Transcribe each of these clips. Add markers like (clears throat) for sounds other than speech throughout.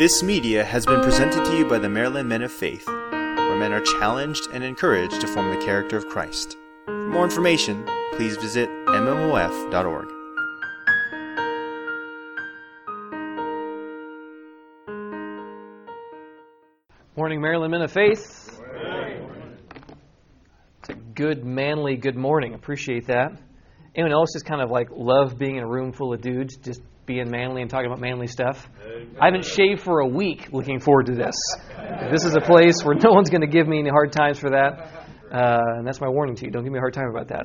This media has been presented to you by the Maryland Men of Faith, where men are challenged and encouraged to form the character of Christ. For more information, please visit MMOF.org. Morning, Maryland Men of Faith. It's a good, manly good morning. Appreciate that. Anyone else just kind of like love being in a room full of dudes, just being manly and talking about manly stuff? I haven't shaved for a week looking forward to this. This is a place where no one's going to give me any hard times for that. Uh, and that's my warning to you. Don't give me a hard time about that.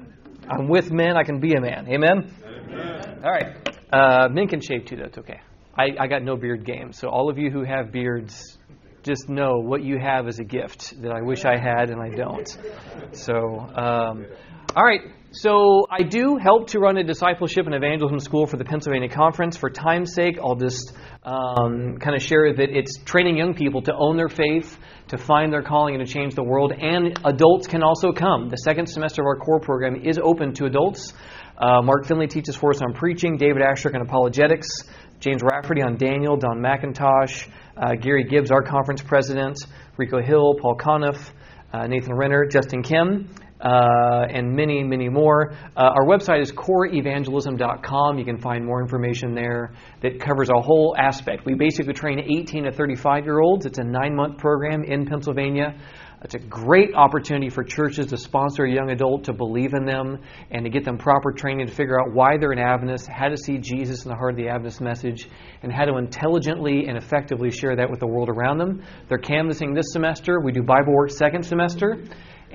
I'm with men, I can be a man. Amen? All right. Uh, men can shave too, that's okay. I, I got no beard game. So, all of you who have beards, just know what you have is a gift that I wish I had and I don't. So, um, all right. So, I do help to run a discipleship and evangelism school for the Pennsylvania Conference. For time's sake, I'll just um, kind of share that it's training young people to own their faith, to find their calling, and to change the world. And adults can also come. The second semester of our core program is open to adults. Uh, Mark Finley teaches for us on preaching, David Asscherick on apologetics, James Rafferty on Daniel, Don McIntosh, uh, Gary Gibbs, our conference president, Rico Hill, Paul Conniff, uh, Nathan Renner, Justin Kim, uh, and many, many more. Uh, our website is coreevangelism.com. You can find more information there that covers a whole aspect. We basically train 18 to 35 year olds. It's a nine month program in Pennsylvania. It's a great opportunity for churches to sponsor a young adult, to believe in them, and to get them proper training to figure out why they're an Adventist, how to see Jesus in the heart of the Adventist message, and how to intelligently and effectively share that with the world around them. They're canvassing this semester. We do Bible Work second semester.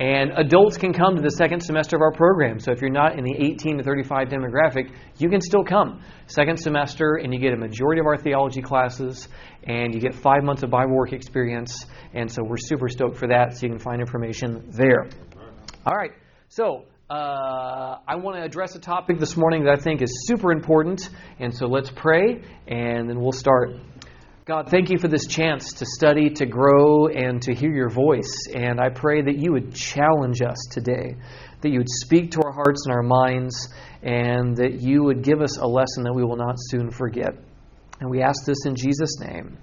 And adults can come to the second semester of our program. So if you're not in the 18 to 35 demographic, you can still come. Second semester, and you get a majority of our theology classes, and you get five months of Bible work experience. And so we're super stoked for that. So you can find information there. All right. So uh, I want to address a topic this morning that I think is super important. And so let's pray, and then we'll start. God, thank you for this chance to study, to grow, and to hear your voice. And I pray that you would challenge us today, that you would speak to our hearts and our minds, and that you would give us a lesson that we will not soon forget. And we ask this in Jesus' name.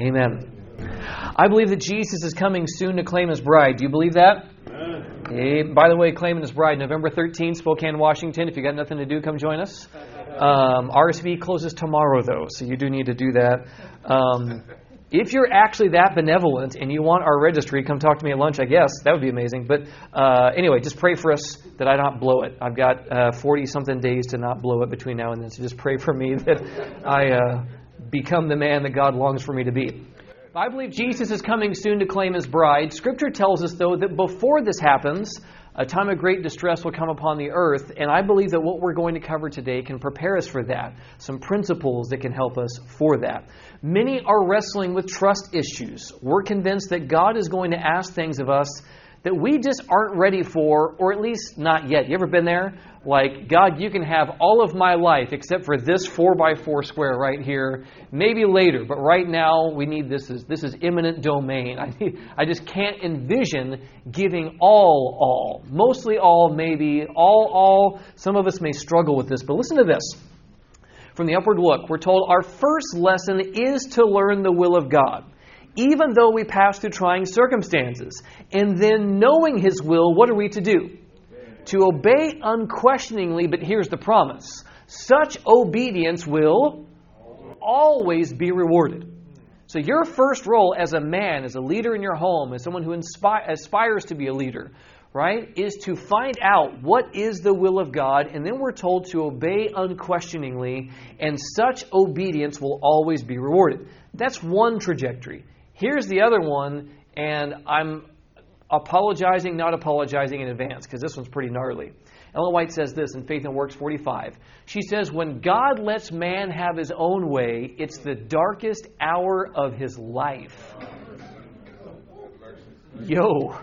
Amen. I believe that Jesus is coming soon to claim his bride. Do you believe that? Hey, by the way, claiming his bride, November 13th, Spokane, Washington. If you got nothing to do, come join us. Um, RSV closes tomorrow, though, so you do need to do that. Um, if you're actually that benevolent and you want our registry, come talk to me at lunch, I guess. That would be amazing. But uh, anyway, just pray for us that I don't blow it. I've got 40 uh, something days to not blow it between now and then, so just pray for me (laughs) that I uh, become the man that God longs for me to be. I believe Jesus is coming soon to claim his bride. Scripture tells us, though, that before this happens, a time of great distress will come upon the earth, and I believe that what we're going to cover today can prepare us for that. Some principles that can help us for that. Many are wrestling with trust issues. We're convinced that God is going to ask things of us that we just aren't ready for, or at least not yet. You ever been there? Like, God, you can have all of my life except for this four by four square right here. Maybe later, but right now we need this is this is eminent domain. I (laughs) I just can't envision giving all, all, mostly all, maybe all, all. Some of us may struggle with this, but listen to this. From the upward look, we're told our first lesson is to learn the will of God even though we pass through trying circumstances. And then, knowing His will, what are we to do? To obey unquestioningly, but here's the promise such obedience will always be rewarded. So, your first role as a man, as a leader in your home, as someone who inspi- aspires to be a leader, right, is to find out what is the will of God, and then we're told to obey unquestioningly, and such obedience will always be rewarded. That's one trajectory. Here's the other one, and I'm apologizing, not apologizing in advance, because this one's pretty gnarly. Ellen White says this in Faith and Works 45. She says, When God lets man have his own way, it's the darkest hour of his life. Yo.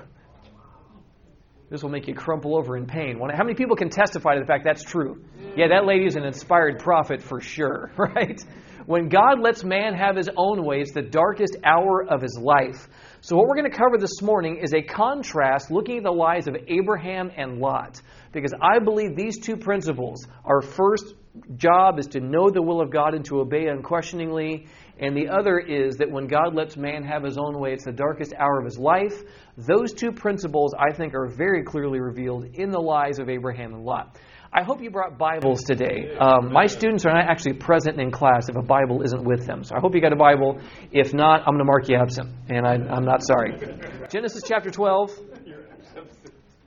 This will make you crumple over in pain. How many people can testify to the fact that's true? Yeah, that lady is an inspired prophet for sure, (laughs) right? When God lets man have his own way, it's the darkest hour of his life. So, what we're going to cover this morning is a contrast looking at the lives of Abraham and Lot. Because I believe these two principles our first job is to know the will of God and to obey unquestioningly. and the other is that when God lets man have his own way, it's the darkest hour of his life. Those two principles, I think, are very clearly revealed in the lives of Abraham and Lot. I hope you brought Bibles today. Um, my students are not actually present in class if a Bible isn't with them. So I hope you got a Bible. If not, I'm going to mark you absent, and I, I'm not sorry. Genesis chapter 12.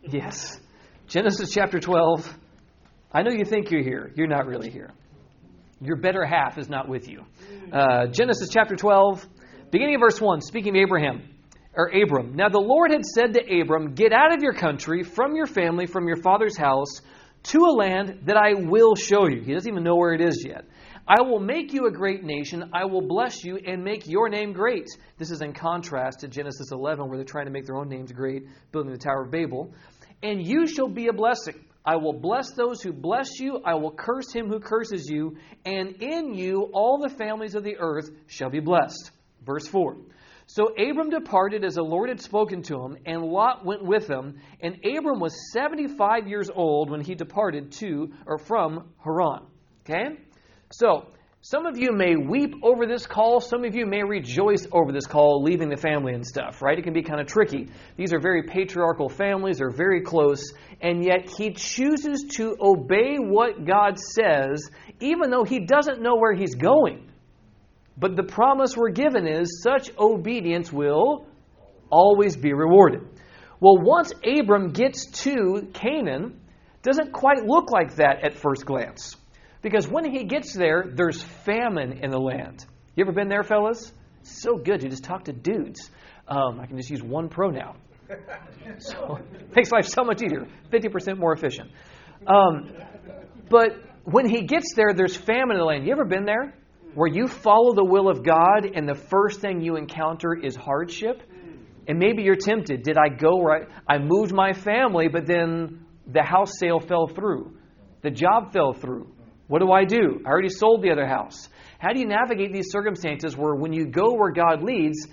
Yes. Genesis chapter 12. I know you think you're here. You're not really here. Your better half is not with you. Uh, Genesis chapter 12, beginning of verse 1, speaking of Abraham, or Abram. Now the Lord had said to Abram, Get out of your country, from your family, from your father's house, to a land that I will show you. He doesn't even know where it is yet. I will make you a great nation. I will bless you and make your name great. This is in contrast to Genesis 11, where they're trying to make their own names great, building the Tower of Babel. And you shall be a blessing. I will bless those who bless you. I will curse him who curses you. And in you all the families of the earth shall be blessed. Verse 4. So Abram departed as the Lord had spoken to him, and Lot went with him. And Abram was 75 years old when he departed to or from Haran. Okay? So, some of you may weep over this call. Some of you may rejoice over this call, leaving the family and stuff, right? It can be kind of tricky. These are very patriarchal families, they're very close, and yet he chooses to obey what God says, even though he doesn't know where he's going. But the promise we're given is such obedience will always be rewarded. Well, once Abram gets to Canaan, doesn't quite look like that at first glance. Because when he gets there, there's famine in the land. You ever been there, fellas? So good. You just talk to dudes. Um, I can just use one pronoun. (laughs) So (laughs) makes life so much easier. 50% more efficient. Um, but when he gets there, there's famine in the land. You ever been there? Where you follow the will of God and the first thing you encounter is hardship? And maybe you're tempted. Did I go right? I moved my family, but then the house sale fell through. The job fell through. What do I do? I already sold the other house. How do you navigate these circumstances where when you go where God leads,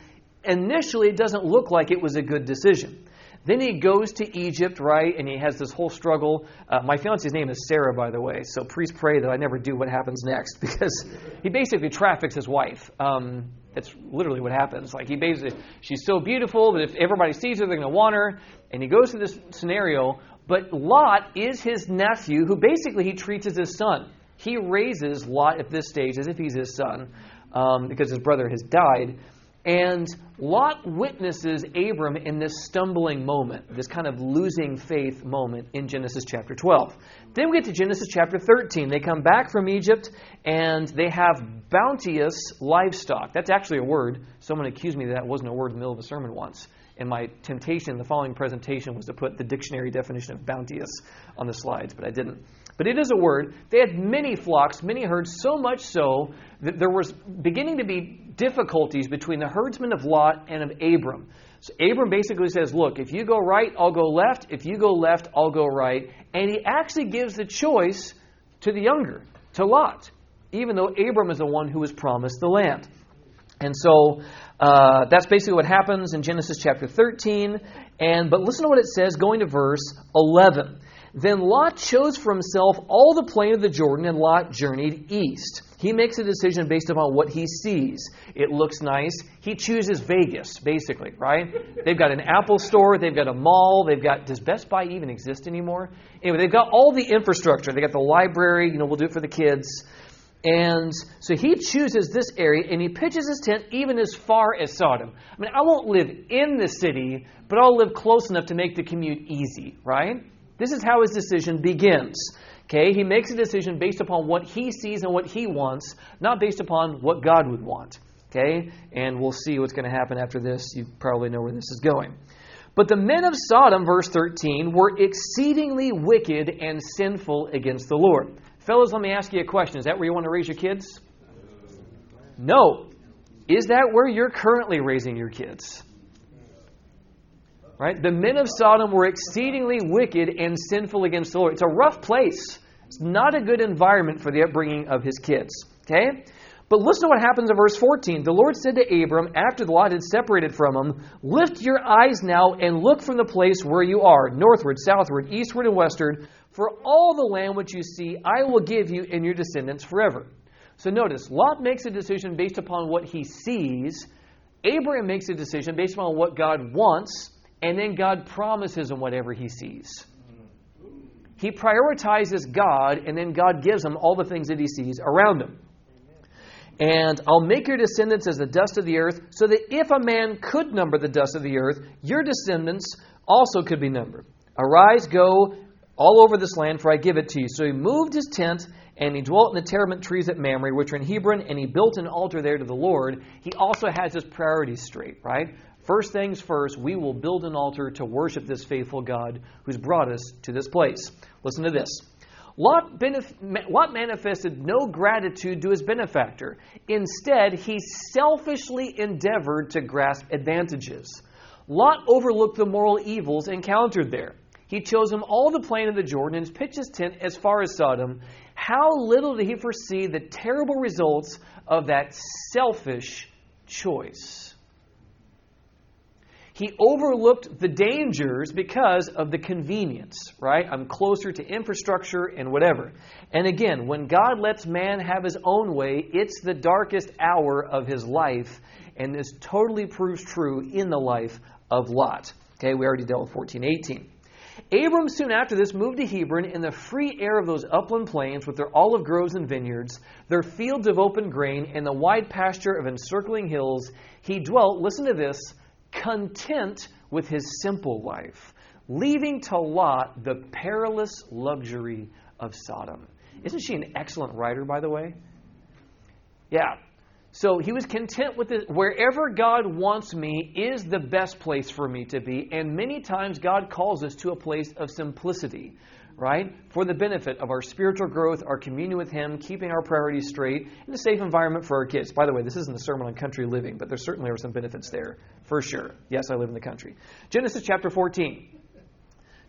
initially it doesn't look like it was a good decision? Then he goes to Egypt, right, and he has this whole struggle. Uh, my fiance's name is Sarah, by the way, so please pray that I never do what happens next (laughs) because he basically traffics his wife. Um, that's literally what happens. Like he basically, she's so beautiful that if everybody sees her, they're going to want her. And he goes through this scenario. But Lot is his nephew, who basically he treats as his son. He raises Lot at this stage as if he's his son um, because his brother has died. And Lot witnesses Abram in this stumbling moment, this kind of losing faith moment in Genesis chapter 12. Then we get to Genesis chapter 13. They come back from Egypt and they have bounteous livestock. That's actually a word. Someone accused me that, that wasn't a word in the middle of a sermon once. And my temptation the following presentation was to put the dictionary definition of bounteous on the slides, but I didn't. But it is a word. They had many flocks, many herds, so much so that there was beginning to be difficulties between the herdsmen of Lot and of Abram. So Abram basically says, Look, if you go right, I'll go left. If you go left, I'll go right. And he actually gives the choice to the younger, to Lot, even though Abram is the one who was promised the land. And so uh, that's basically what happens in Genesis chapter 13. And but listen to what it says going to verse 11. Then Lot chose for himself all the plain of the Jordan, and Lot journeyed east. He makes a decision based upon what he sees. It looks nice. He chooses Vegas, basically, right? They've got an Apple store, they've got a mall, they've got. Does Best Buy even exist anymore? Anyway, they've got all the infrastructure. They got the library, you know, we'll do it for the kids. And so he chooses this area and he pitches his tent even as far as Sodom. I mean, I won't live in the city, but I'll live close enough to make the commute easy, right? This is how his decision begins. Okay, he makes a decision based upon what he sees and what he wants, not based upon what God would want. Okay, and we'll see what's going to happen after this. You probably know where this is going. But the men of Sodom, verse 13, were exceedingly wicked and sinful against the Lord. Fellows, let me ask you a question. Is that where you want to raise your kids? No. Is that where you're currently raising your kids? Right? The men of Sodom were exceedingly wicked and sinful against the Lord. It's a rough place. It's not a good environment for the upbringing of his kids. Okay? But listen to what happens in verse 14. The Lord said to Abram, after the Lot had separated from him, Lift your eyes now and look from the place where you are, northward, southward, eastward, and westward, for all the land which you see I will give you and your descendants forever. So notice, Lot makes a decision based upon what he sees. Abraham makes a decision based upon what God wants, and then God promises him whatever he sees. He prioritizes God, and then God gives him all the things that he sees around him. And I'll make your descendants as the dust of the earth, so that if a man could number the dust of the earth, your descendants also could be numbered. Arise, go all over this land, for I give it to you. So he moved his tent, and he dwelt in the terebinth trees at Mamre, which are in Hebron, and he built an altar there to the Lord. He also has his priorities straight, right? First things first, we will build an altar to worship this faithful God who's brought us to this place. Listen to this. Lot, benef- Lot manifested no gratitude to his benefactor. Instead, he selfishly endeavored to grasp advantages. Lot overlooked the moral evils encountered there. He chose him all the plain of the Jordan and pitched his tent as far as Sodom. How little did he foresee the terrible results of that selfish choice? He overlooked the dangers because of the convenience, right? I'm closer to infrastructure and whatever. And again, when God lets man have his own way, it's the darkest hour of his life, and this totally proves true in the life of Lot. Okay, we already dealt with 1418. Abram soon after this moved to Hebron in the free air of those upland plains with their olive groves and vineyards, their fields of open grain, and the wide pasture of encircling hills. He dwelt, listen to this, content with his simple life, leaving to Lot the perilous luxury of Sodom. Isn't she an excellent writer, by the way? Yeah. So he was content with it. Wherever God wants me is the best place for me to be. And many times God calls us to a place of simplicity right? For the benefit of our spiritual growth, our communion with Him, keeping our priorities straight, and a safe environment for our kids. By the way, this isn't a sermon on country living, but there certainly are some benefits there, for sure. Yes, I live in the country. Genesis chapter 14.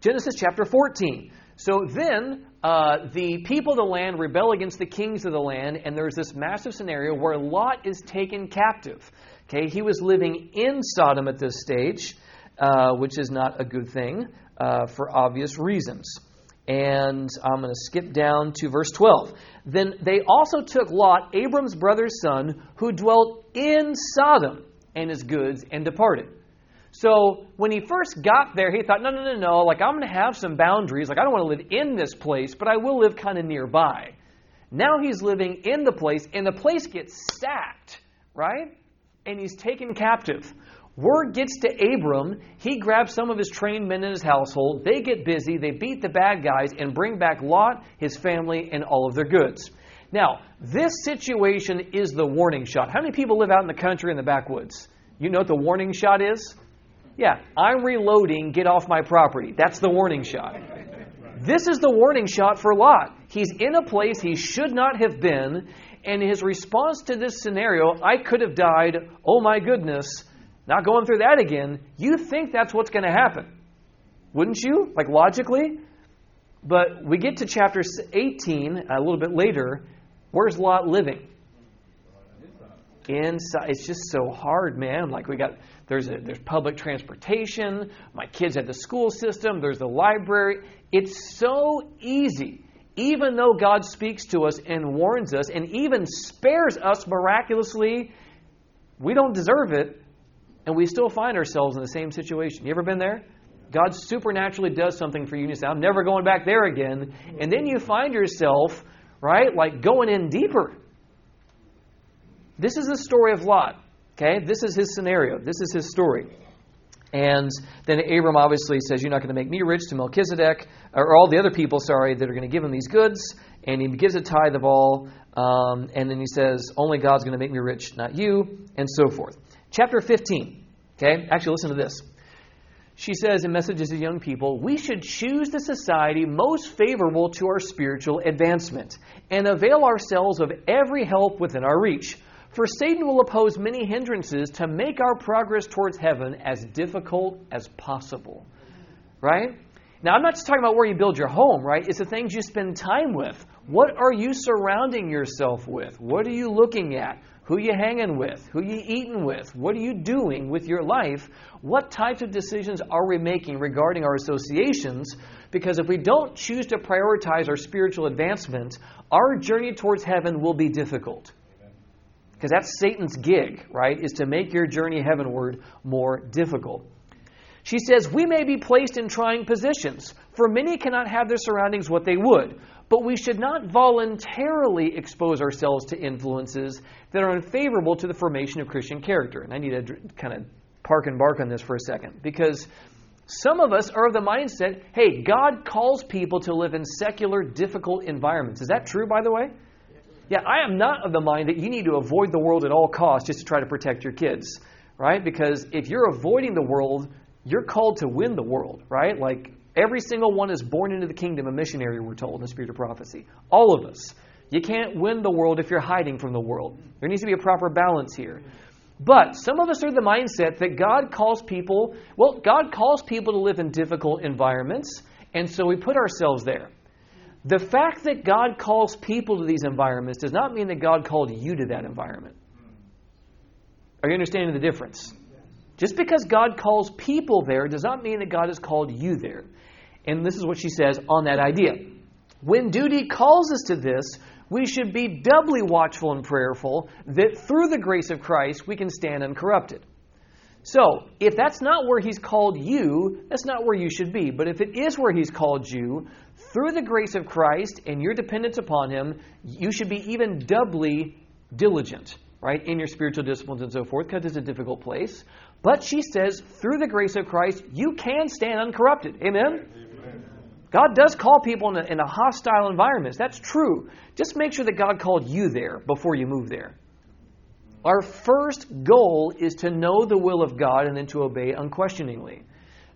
Genesis chapter 14. So then, uh, the people of the land rebel against the kings of the land, and there's this massive scenario where Lot is taken captive. Okay, he was living in Sodom at this stage, uh, which is not a good thing uh, for obvious reasons. And I'm going to skip down to verse 12. Then they also took Lot, Abram's brother's son, who dwelt in Sodom, and his goods, and departed. So when he first got there, he thought, no, no, no, no, like I'm going to have some boundaries. Like I don't want to live in this place, but I will live kind of nearby. Now he's living in the place, and the place gets sacked, right? And he's taken captive. Word gets to Abram. He grabs some of his trained men in his household. They get busy. They beat the bad guys and bring back Lot, his family, and all of their goods. Now, this situation is the warning shot. How many people live out in the country in the backwoods? You know what the warning shot is? Yeah, I'm reloading, get off my property. That's the warning shot. This is the warning shot for Lot. He's in a place he should not have been, and his response to this scenario, I could have died, oh my goodness, not going through that again, you think that's what's going to happen. Wouldn't you? Like logically? But we get to chapter 18 a little bit later. Where's Lot living? Inside. It's just so hard, man. Like we got there's a, there's public transportation. My kids at the school system. There's the library. It's so easy, even though God speaks to us and warns us, and even spares us miraculously. We don't deserve it and we still find ourselves in the same situation. You ever been there? God supernaturally does something for you, and you say, I'm never going back there again. And then you find yourself, right, like going in deeper. This is the story of Lot. Okay? This is his scenario. This is his story. And then Abram obviously says, You're not going to make me rich to Melchizedek, or all the other people, sorry, that are going to give him these goods. And he gives a tithe of all. Um, and then he says, Only God's going to make me rich, not you, and so forth. Chapter 15. Okay? Actually, listen to this. She says in Messages to Young People, we should choose the society most favorable to our spiritual advancement and avail ourselves of every help within our reach. For Satan will oppose many hindrances to make our progress towards heaven as difficult as possible. Right? Now, I'm not just talking about where you build your home, right? It's the things you spend time with. What are you surrounding yourself with? What are you looking at? Who you hanging with, who you eating with, what are you doing with your life, what types of decisions are we making regarding our associations? Because if we don't choose to prioritize our spiritual advancement, our journey towards heaven will be difficult. Because that's Satan's gig, right? Is to make your journey heavenward more difficult. She says, We may be placed in trying positions, for many cannot have their surroundings what they would. But we should not voluntarily expose ourselves to influences that are unfavorable to the formation of Christian character. And I need to kind of park and bark on this for a second because some of us are of the mindset hey, God calls people to live in secular, difficult environments. Is that true, by the way? Yeah, I am not of the mind that you need to avoid the world at all costs just to try to protect your kids, right? Because if you're avoiding the world, you're called to win the world, right? Like Every single one is born into the kingdom a missionary, we're told in the spirit of prophecy. All of us. You can't win the world if you're hiding from the world. There needs to be a proper balance here. But some of us are the mindset that God calls people, well, God calls people to live in difficult environments, and so we put ourselves there. The fact that God calls people to these environments does not mean that God called you to that environment. Are you understanding the difference? Just because God calls people there does not mean that God has called you there. And this is what she says on that idea. When duty calls us to this, we should be doubly watchful and prayerful that through the grace of Christ we can stand uncorrupted. So, if that's not where He's called you, that's not where you should be. But if it is where He's called you, through the grace of Christ and your dependence upon Him, you should be even doubly diligent, right, in your spiritual disciplines and so forth, because it's a difficult place. But she says, through the grace of Christ, you can stand uncorrupted. Amen? God does call people in a, in a hostile environment. That's true. Just make sure that God called you there before you move there. Our first goal is to know the will of God and then to obey unquestioningly,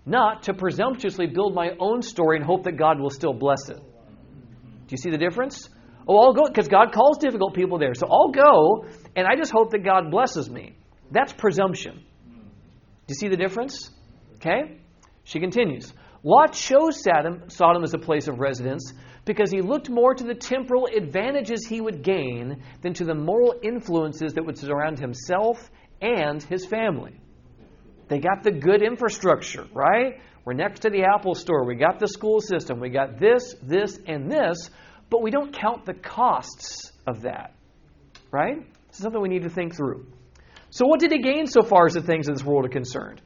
not to presumptuously build my own story and hope that God will still bless it. Do you see the difference? Oh, I'll go because God calls difficult people there. So I'll go and I just hope that God blesses me. That's presumption. Do you see the difference? Okay? She continues. Lot chose Sodom, Sodom as a place of residence because he looked more to the temporal advantages he would gain than to the moral influences that would surround himself and his family. They got the good infrastructure, right? We're next to the Apple store. We got the school system. We got this, this, and this, but we don't count the costs of that, right? This is something we need to think through. So, what did he gain so far as the things of this world are concerned?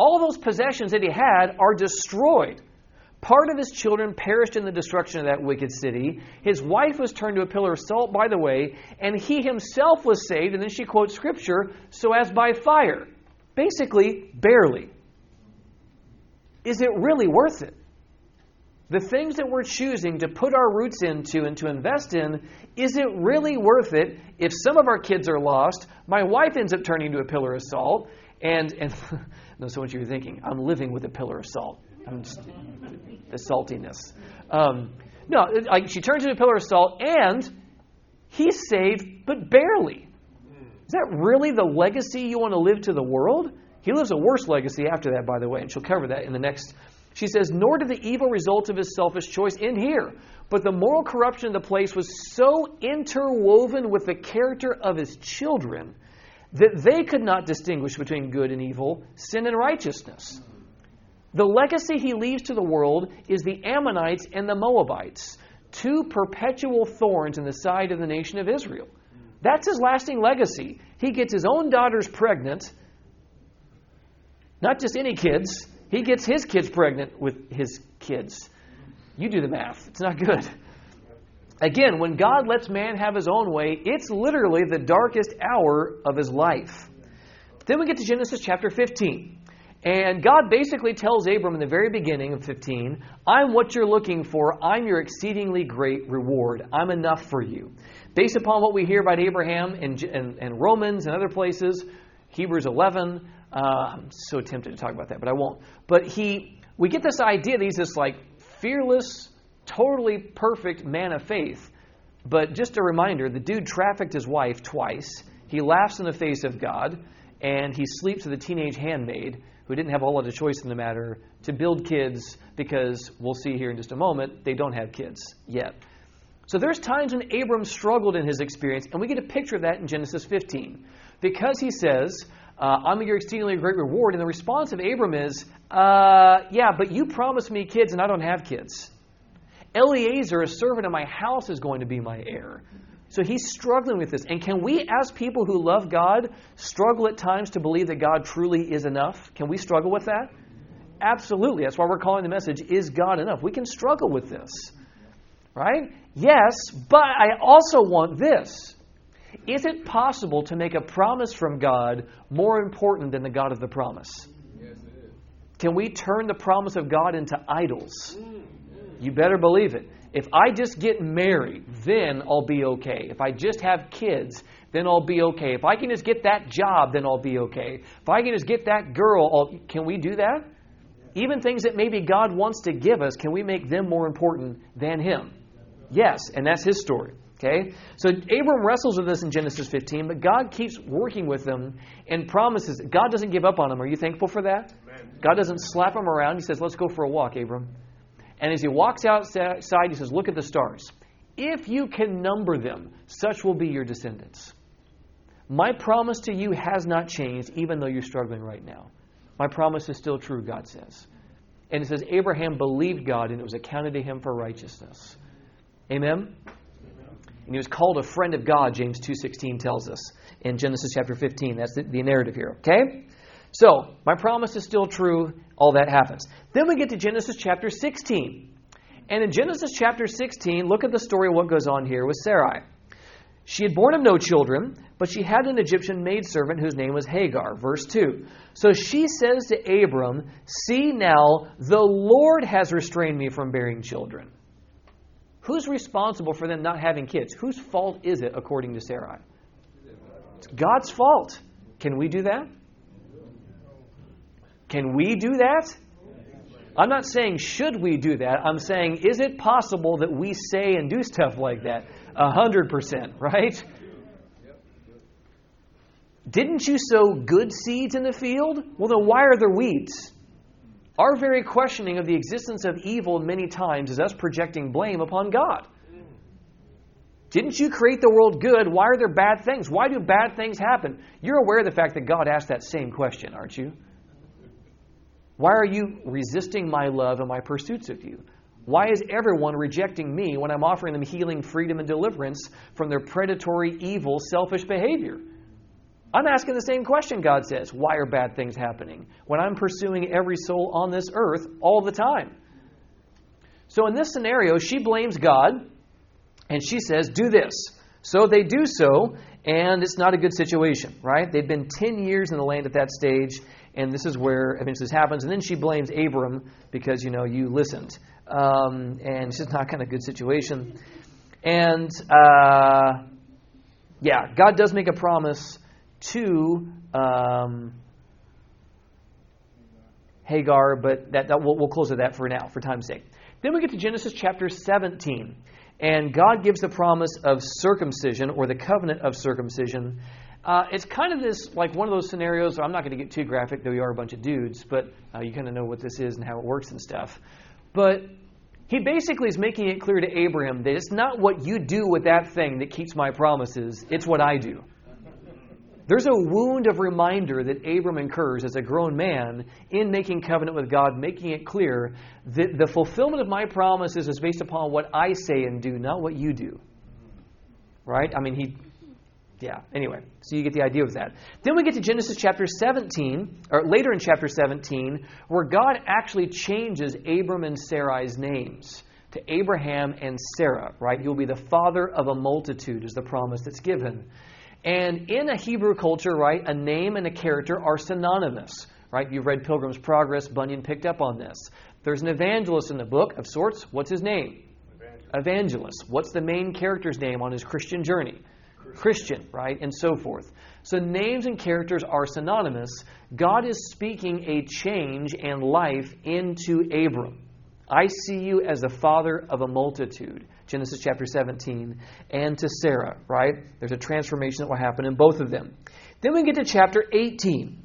All those possessions that he had are destroyed. Part of his children perished in the destruction of that wicked city. His wife was turned to a pillar of salt, by the way, and he himself was saved. And then she quotes scripture so as by fire. Basically, barely. Is it really worth it? The things that we're choosing to put our roots into and to invest in, is it really worth it if some of our kids are lost? My wife ends up turning to a pillar of salt, and, and (laughs) know so what you're thinking. I'm living with a pillar of salt. Just, the saltiness. Um, no, she turns into a pillar of salt, and he's saved, but barely. Is that really the legacy you want to live to the world? He lives a worse legacy after that, by the way, and she'll cover that in the next. She says, Nor did the evil result of his selfish choice end here, but the moral corruption of the place was so interwoven with the character of his children that they could not distinguish between good and evil, sin and righteousness. The legacy he leaves to the world is the Ammonites and the Moabites, two perpetual thorns in the side of the nation of Israel. That's his lasting legacy. He gets his own daughters pregnant, not just any kids, he gets his kids pregnant with his kids. You do the math, it's not good. Again, when God lets man have his own way, it's literally the darkest hour of his life. Then we get to Genesis chapter 15. And God basically tells Abram in the very beginning of 15, I'm what you're looking for. I'm your exceedingly great reward. I'm enough for you. Based upon what we hear about Abraham and, and, and Romans and other places, Hebrews 11, uh, I'm so tempted to talk about that, but I won't. But he, we get this idea that he's this like fearless, totally perfect man of faith. But just a reminder the dude trafficked his wife twice. He laughs in the face of God, and he sleeps with a teenage handmaid who didn't have a whole lot of choice in the matter to build kids because we'll see here in just a moment, they don't have kids yet. So there's times when Abram struggled in his experience, and we get a picture of that in Genesis 15. Because he says, uh, I'm your exceedingly great reward, and the response of Abram is, uh, Yeah, but you promised me kids, and I don't have kids. Eliezer, a servant of my house, is going to be my heir. So he's struggling with this. And can we, as people who love God, struggle at times to believe that God truly is enough? Can we struggle with that? Absolutely. That's why we're calling the message, Is God enough? We can struggle with this. Right? Yes, but I also want this. Is it possible to make a promise from God more important than the God of the promise? Yes, it is. Can we turn the promise of God into idols? Mm. You better believe it. If I just get married, then I'll be okay. If I just have kids, then I'll be okay. If I can just get that job, then I'll be okay. If I can just get that girl, I'll... can we do that? Even things that maybe God wants to give us, can we make them more important than Him? Yes, and that's His story. Okay? So Abram wrestles with this in Genesis 15, but God keeps working with them and promises. God doesn't give up on him. Are you thankful for that? God doesn't slap him around. He says, Let's go for a walk, Abram. And as he walks outside, he says, Look at the stars. If you can number them, such will be your descendants. My promise to you has not changed, even though you're struggling right now. My promise is still true, God says. And it says, Abraham believed God, and it was accounted to him for righteousness. Amen? And he was called a friend of God, James 2.16 tells us in Genesis chapter 15. That's the, the narrative here, okay? So, my promise is still true. All that happens. Then we get to Genesis chapter 16. And in Genesis chapter 16, look at the story of what goes on here with Sarai. She had borne him no children, but she had an Egyptian maidservant whose name was Hagar. Verse 2. So she says to Abram, See now, the Lord has restrained me from bearing children. Who's responsible for them not having kids? Whose fault is it, according to Sarai? It's God's fault. Can we do that? Can we do that? I'm not saying should we do that. I'm saying is it possible that we say and do stuff like that? A hundred percent, right? Didn't you sow good seeds in the field? Well, then why are there weeds? Our very questioning of the existence of evil many times is us projecting blame upon God. Didn't you create the world good? Why are there bad things? Why do bad things happen? You're aware of the fact that God asked that same question, aren't you? Why are you resisting my love and my pursuits of you? Why is everyone rejecting me when I'm offering them healing, freedom, and deliverance from their predatory, evil, selfish behavior? I'm asking the same question, God says. Why are bad things happening when I'm pursuing every soul on this earth all the time? So, in this scenario, she blames God and she says, Do this. So they do so, and it's not a good situation, right? They've been 10 years in the land at that stage, and this is where eventually this happens. And then she blames Abram because, you know, you listened. Um, and it's just not kind of a good situation. And, uh, yeah, God does make a promise to um, Hagar, but that, that we'll, we'll close with that for now, for time's sake. Then we get to Genesis chapter 17, and God gives the promise of circumcision or the covenant of circumcision. Uh, it's kind of this, like one of those scenarios. I'm not going to get too graphic, though we are a bunch of dudes, but uh, you kind of know what this is and how it works and stuff. But he basically is making it clear to Abraham that it's not what you do with that thing that keeps my promises, it's what I do. There's a wound of reminder that Abram incurs as a grown man in making covenant with God, making it clear that the fulfillment of my promises is based upon what I say and do, not what you do. Right? I mean, he, yeah, anyway, so you get the idea of that. Then we get to Genesis chapter 17, or later in chapter 17, where God actually changes Abram and Sarai's names to Abraham and Sarah, right? You'll be the father of a multitude, is the promise that's given. And in a Hebrew culture, right, a name and a character are synonymous, right? You've read Pilgrim's Progress, Bunyan picked up on this. There's an evangelist in the book of sorts. What's his name? Evangelist. evangelist. What's the main character's name on his Christian journey? Christian. Right? And so forth. So names and characters are synonymous. God is speaking a change and life into Abram. I see you as the father of a multitude. Genesis chapter 17, and to Sarah, right? There's a transformation that will happen in both of them. Then we get to chapter 18.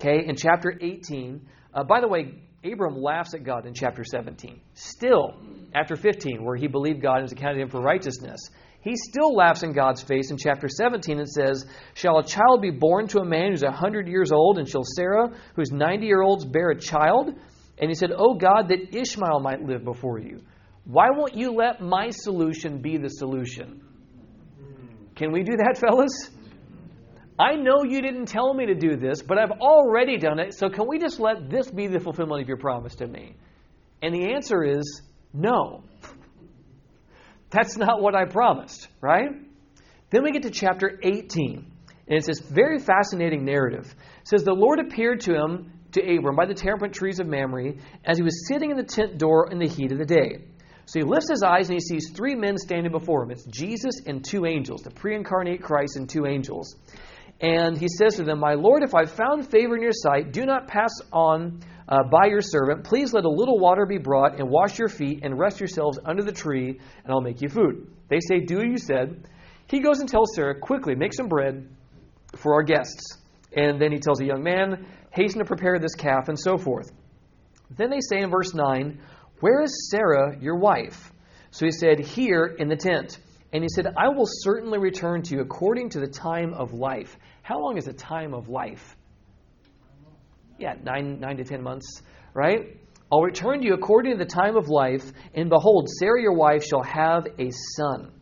Okay, in chapter 18, uh, by the way, Abram laughs at God in chapter 17. Still, after 15, where he believed God and was accounted him for righteousness, he still laughs in God's face in chapter 17 and says, Shall a child be born to a man who's a 100 years old, and shall Sarah, who's 90 years old, bear a child? And he said, Oh God, that Ishmael might live before you. Why won't you let my solution be the solution? Can we do that, fellas? I know you didn't tell me to do this, but I've already done it, so can we just let this be the fulfillment of your promise to me? And the answer is no. That's not what I promised, right? Then we get to chapter 18, and it's this very fascinating narrative. It says, The Lord appeared to him, to Abram, by the terebinth trees of Mamre, as he was sitting in the tent door in the heat of the day. So he lifts his eyes and he sees three men standing before him. It's Jesus and two angels, the pre incarnate Christ and two angels. And he says to them, My Lord, if I've found favor in your sight, do not pass on uh, by your servant. Please let a little water be brought, and wash your feet, and rest yourselves under the tree, and I'll make you food. They say, Do you said. He goes and tells Sarah, Quickly, make some bread for our guests. And then he tells a young man, Hasten to prepare this calf, and so forth. Then they say in verse 9, Where is Sarah, your wife? So he said, Here in the tent. And he said, I will certainly return to you according to the time of life. How long is a time of life? Yeah, nine, nine to ten months, right? I'll return to you according to the time of life, and behold, Sarah your wife shall have a son.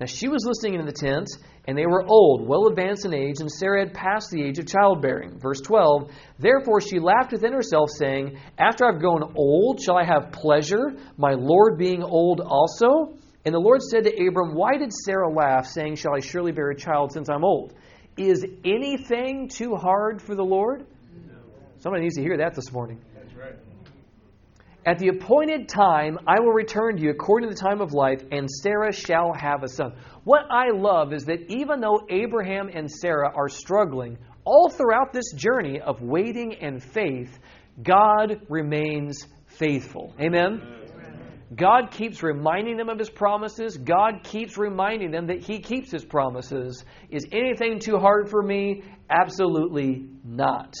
Now she was listening in the tent, and they were old, well advanced in age, and Sarah had passed the age of childbearing. Verse 12 Therefore she laughed within herself, saying, After I've grown old, shall I have pleasure, my Lord being old also? And the Lord said to Abram, Why did Sarah laugh, saying, Shall I surely bear a child since I'm old? Is anything too hard for the Lord? No. Somebody needs to hear that this morning. That's right. At the appointed time, I will return to you according to the time of life, and Sarah shall have a son. What I love is that even though Abraham and Sarah are struggling all throughout this journey of waiting and faith, God remains faithful. Amen? Amen. God keeps reminding them of his promises. God keeps reminding them that he keeps his promises. Is anything too hard for me? Absolutely not.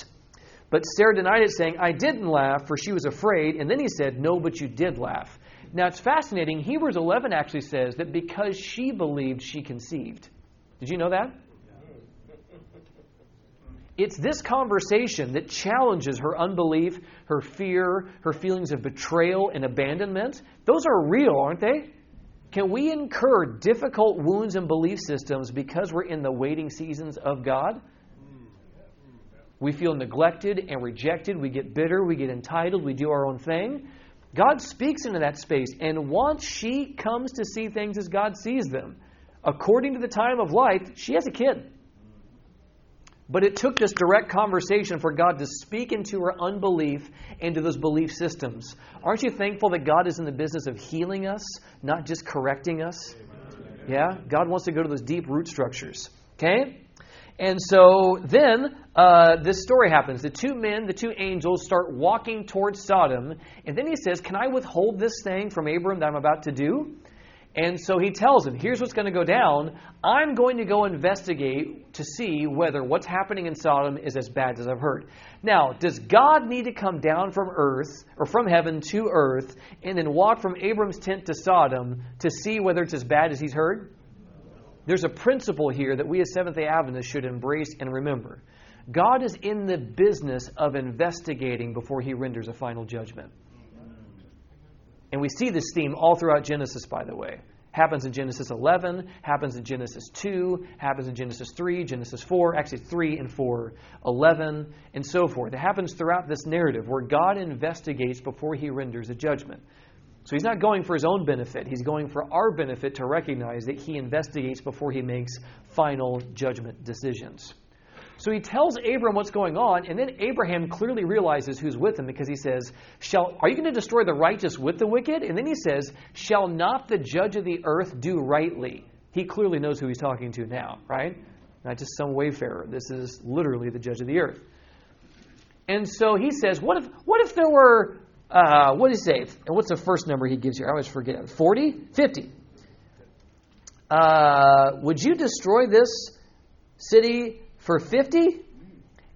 But Sarah denied it, saying, I didn't laugh, for she was afraid. And then he said, No, but you did laugh. Now it's fascinating. Hebrews 11 actually says that because she believed, she conceived. Did you know that? It's this conversation that challenges her unbelief, her fear, her feelings of betrayal and abandonment. Those are real, aren't they? Can we incur difficult wounds and belief systems because we're in the waiting seasons of God? We feel neglected and rejected. We get bitter. We get entitled. We do our own thing. God speaks into that space. And once she comes to see things as God sees them, according to the time of life, she has a kid. But it took this direct conversation for God to speak into her unbelief, into those belief systems. Aren't you thankful that God is in the business of healing us, not just correcting us? Yeah? God wants to go to those deep root structures. Okay? And so then uh, this story happens. The two men, the two angels, start walking towards Sodom. And then he says, Can I withhold this thing from Abram that I'm about to do? And so he tells him, here's what's going to go down. I'm going to go investigate to see whether what's happening in Sodom is as bad as I've heard. Now, does God need to come down from earth or from heaven to earth and then walk from Abram's tent to Sodom to see whether it's as bad as he's heard? There's a principle here that we as Seventh day Adventists should embrace and remember. God is in the business of investigating before he renders a final judgment. And we see this theme all throughout Genesis, by the way. Happens in Genesis 11, happens in Genesis 2, happens in Genesis 3, Genesis 4, actually 3 and 4, 11, and so forth. It happens throughout this narrative where God investigates before he renders a judgment. So he's not going for his own benefit, he's going for our benefit to recognize that he investigates before he makes final judgment decisions. So he tells Abram what's going on, and then Abraham clearly realizes who's with him because he says, Shall, Are you going to destroy the righteous with the wicked? And then he says, Shall not the judge of the earth do rightly? He clearly knows who he's talking to now, right? Not just some wayfarer. This is literally the judge of the earth. And so he says, What if, what if there were, uh, what he say? And what's the first number he gives you? I always forget. 40? 50. Uh, would you destroy this city for 50?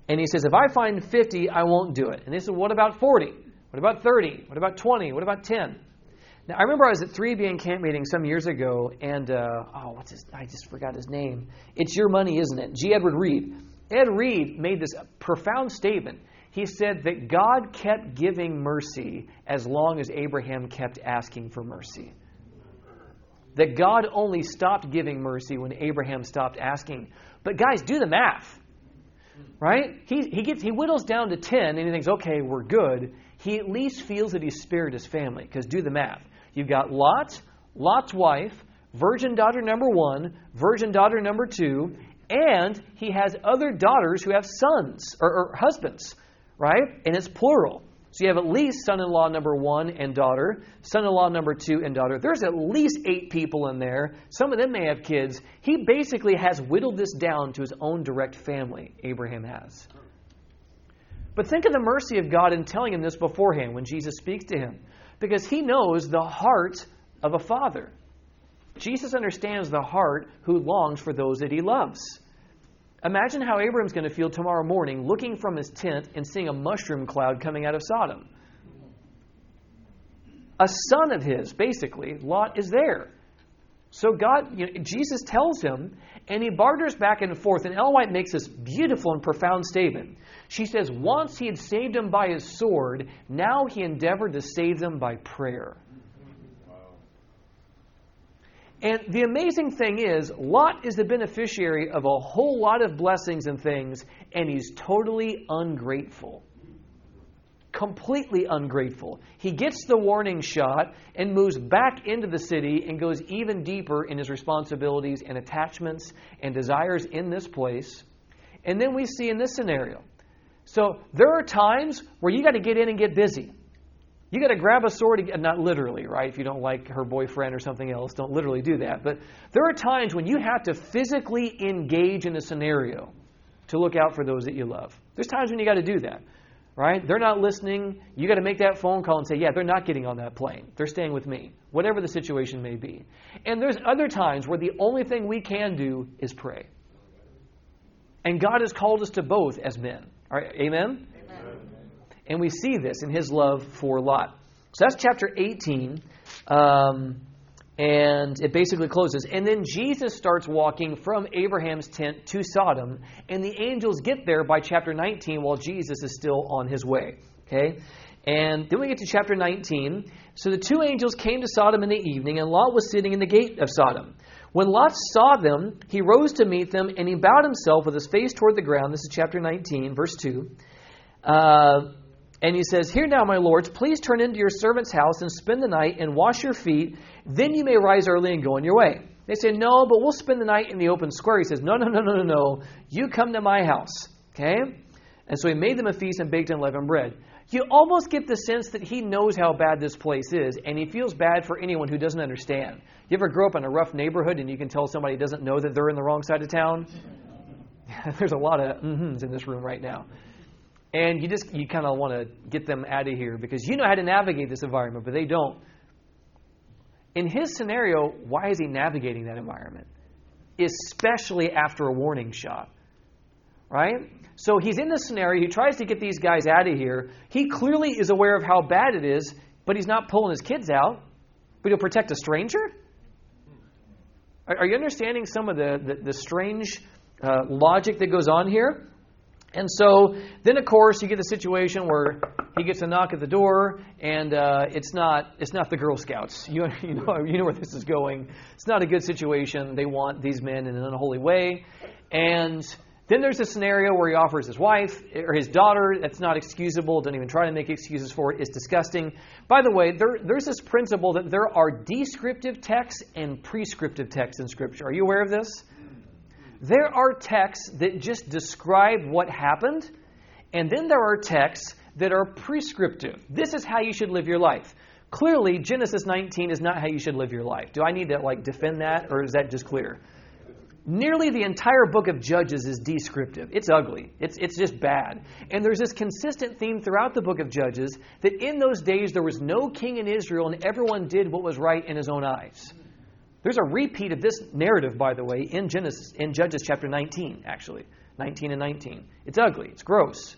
And he says, if I find 50, I won't do it. And they said, what about 40? What about 30? What about 20? What about 10? Now, I remember I was at 3ABN camp meeting some years ago, and, uh, oh, what's his, I just forgot his name. It's Your Money, isn't it? G. Edward Reid. Ed Reid made this profound statement. He said that God kept giving mercy as long as Abraham kept asking for mercy. That God only stopped giving mercy when Abraham stopped asking. But guys, do the math. Right? He, he, gets, he whittles down to 10 and he thinks, okay, we're good. He at least feels that he's spared his family. Because do the math. You've got Lot, Lot's wife, virgin daughter number one, virgin daughter number two, and he has other daughters who have sons or, or husbands, right? And it's plural. So you have at least son in law number one and daughter, son in law number two and daughter. There's at least eight people in there. Some of them may have kids. He basically has whittled this down to his own direct family, Abraham has. But think of the mercy of God in telling him this beforehand when Jesus speaks to him because he knows the heart of a father. Jesus understands the heart who longs for those that he loves. Imagine how Abraham's going to feel tomorrow morning looking from his tent and seeing a mushroom cloud coming out of Sodom. A son of his, basically, Lot, is there. So God, you know, Jesus tells him, and he barters back and forth. And Ellen White makes this beautiful and profound statement. She says, Once he had saved them by his sword, now he endeavored to save them by prayer. And the amazing thing is, Lot is the beneficiary of a whole lot of blessings and things, and he's totally ungrateful. Completely ungrateful. He gets the warning shot and moves back into the city and goes even deeper in his responsibilities and attachments and desires in this place. And then we see in this scenario so there are times where you got to get in and get busy. You got to grab a sword, not literally, right? If you don't like her boyfriend or something else, don't literally do that. But there are times when you have to physically engage in a scenario to look out for those that you love. There's times when you got to do that, right? They're not listening. You got to make that phone call and say, yeah, they're not getting on that plane. They're staying with me, whatever the situation may be. And there's other times where the only thing we can do is pray. And God has called us to both as men. Right, amen? And we see this in his love for Lot. So that's chapter 18. Um, and it basically closes. And then Jesus starts walking from Abraham's tent to Sodom, and the angels get there by chapter 19 while Jesus is still on his way. Okay? And then we get to chapter 19. So the two angels came to Sodom in the evening, and Lot was sitting in the gate of Sodom. When Lot saw them, he rose to meet them, and he bowed himself with his face toward the ground. This is chapter 19, verse 2. Uh, and he says, Here now, my lords, please turn into your servant's house and spend the night and wash your feet. Then you may rise early and go on your way. They say, No, but we'll spend the night in the open square. He says, No, no, no, no, no, no. You come to my house. Okay? And so he made them a feast and baked unleavened bread. You almost get the sense that he knows how bad this place is, and he feels bad for anyone who doesn't understand. You ever grow up in a rough neighborhood and you can tell somebody doesn't know that they're in the wrong side of town? (laughs) There's a lot of mm-hmms in this room right now. And you just you kind of want to get them out of here because you know how to navigate this environment, but they don't. In his scenario, why is he navigating that environment? Especially after a warning shot. Right? So he's in this scenario. He tries to get these guys out of here. He clearly is aware of how bad it is, but he's not pulling his kids out. But he'll protect a stranger? Are, are you understanding some of the, the, the strange uh, logic that goes on here? And so then, of course, you get the situation where he gets a knock at the door, and uh, it's not it's not the Girl Scouts. You (laughs) you know you know where this is going. It's not a good situation. They want these men in an unholy way, and then there's a scenario where he offers his wife or his daughter. That's not excusable. Don't even try to make excuses for it. It's disgusting. By the way, there, there's this principle that there are descriptive texts and prescriptive texts in Scripture. Are you aware of this? There are texts that just describe what happened, and then there are texts that are prescriptive. This is how you should live your life. Clearly, Genesis 19 is not how you should live your life. Do I need to like defend that, or is that just clear? Nearly the entire book of Judges is descriptive. It's ugly. It's, it's just bad. And there's this consistent theme throughout the book of Judges that in those days there was no king in Israel and everyone did what was right in his own eyes. There's a repeat of this narrative, by the way, in Genesis, in Judges chapter 19, actually. 19 and 19. It's ugly. It's gross.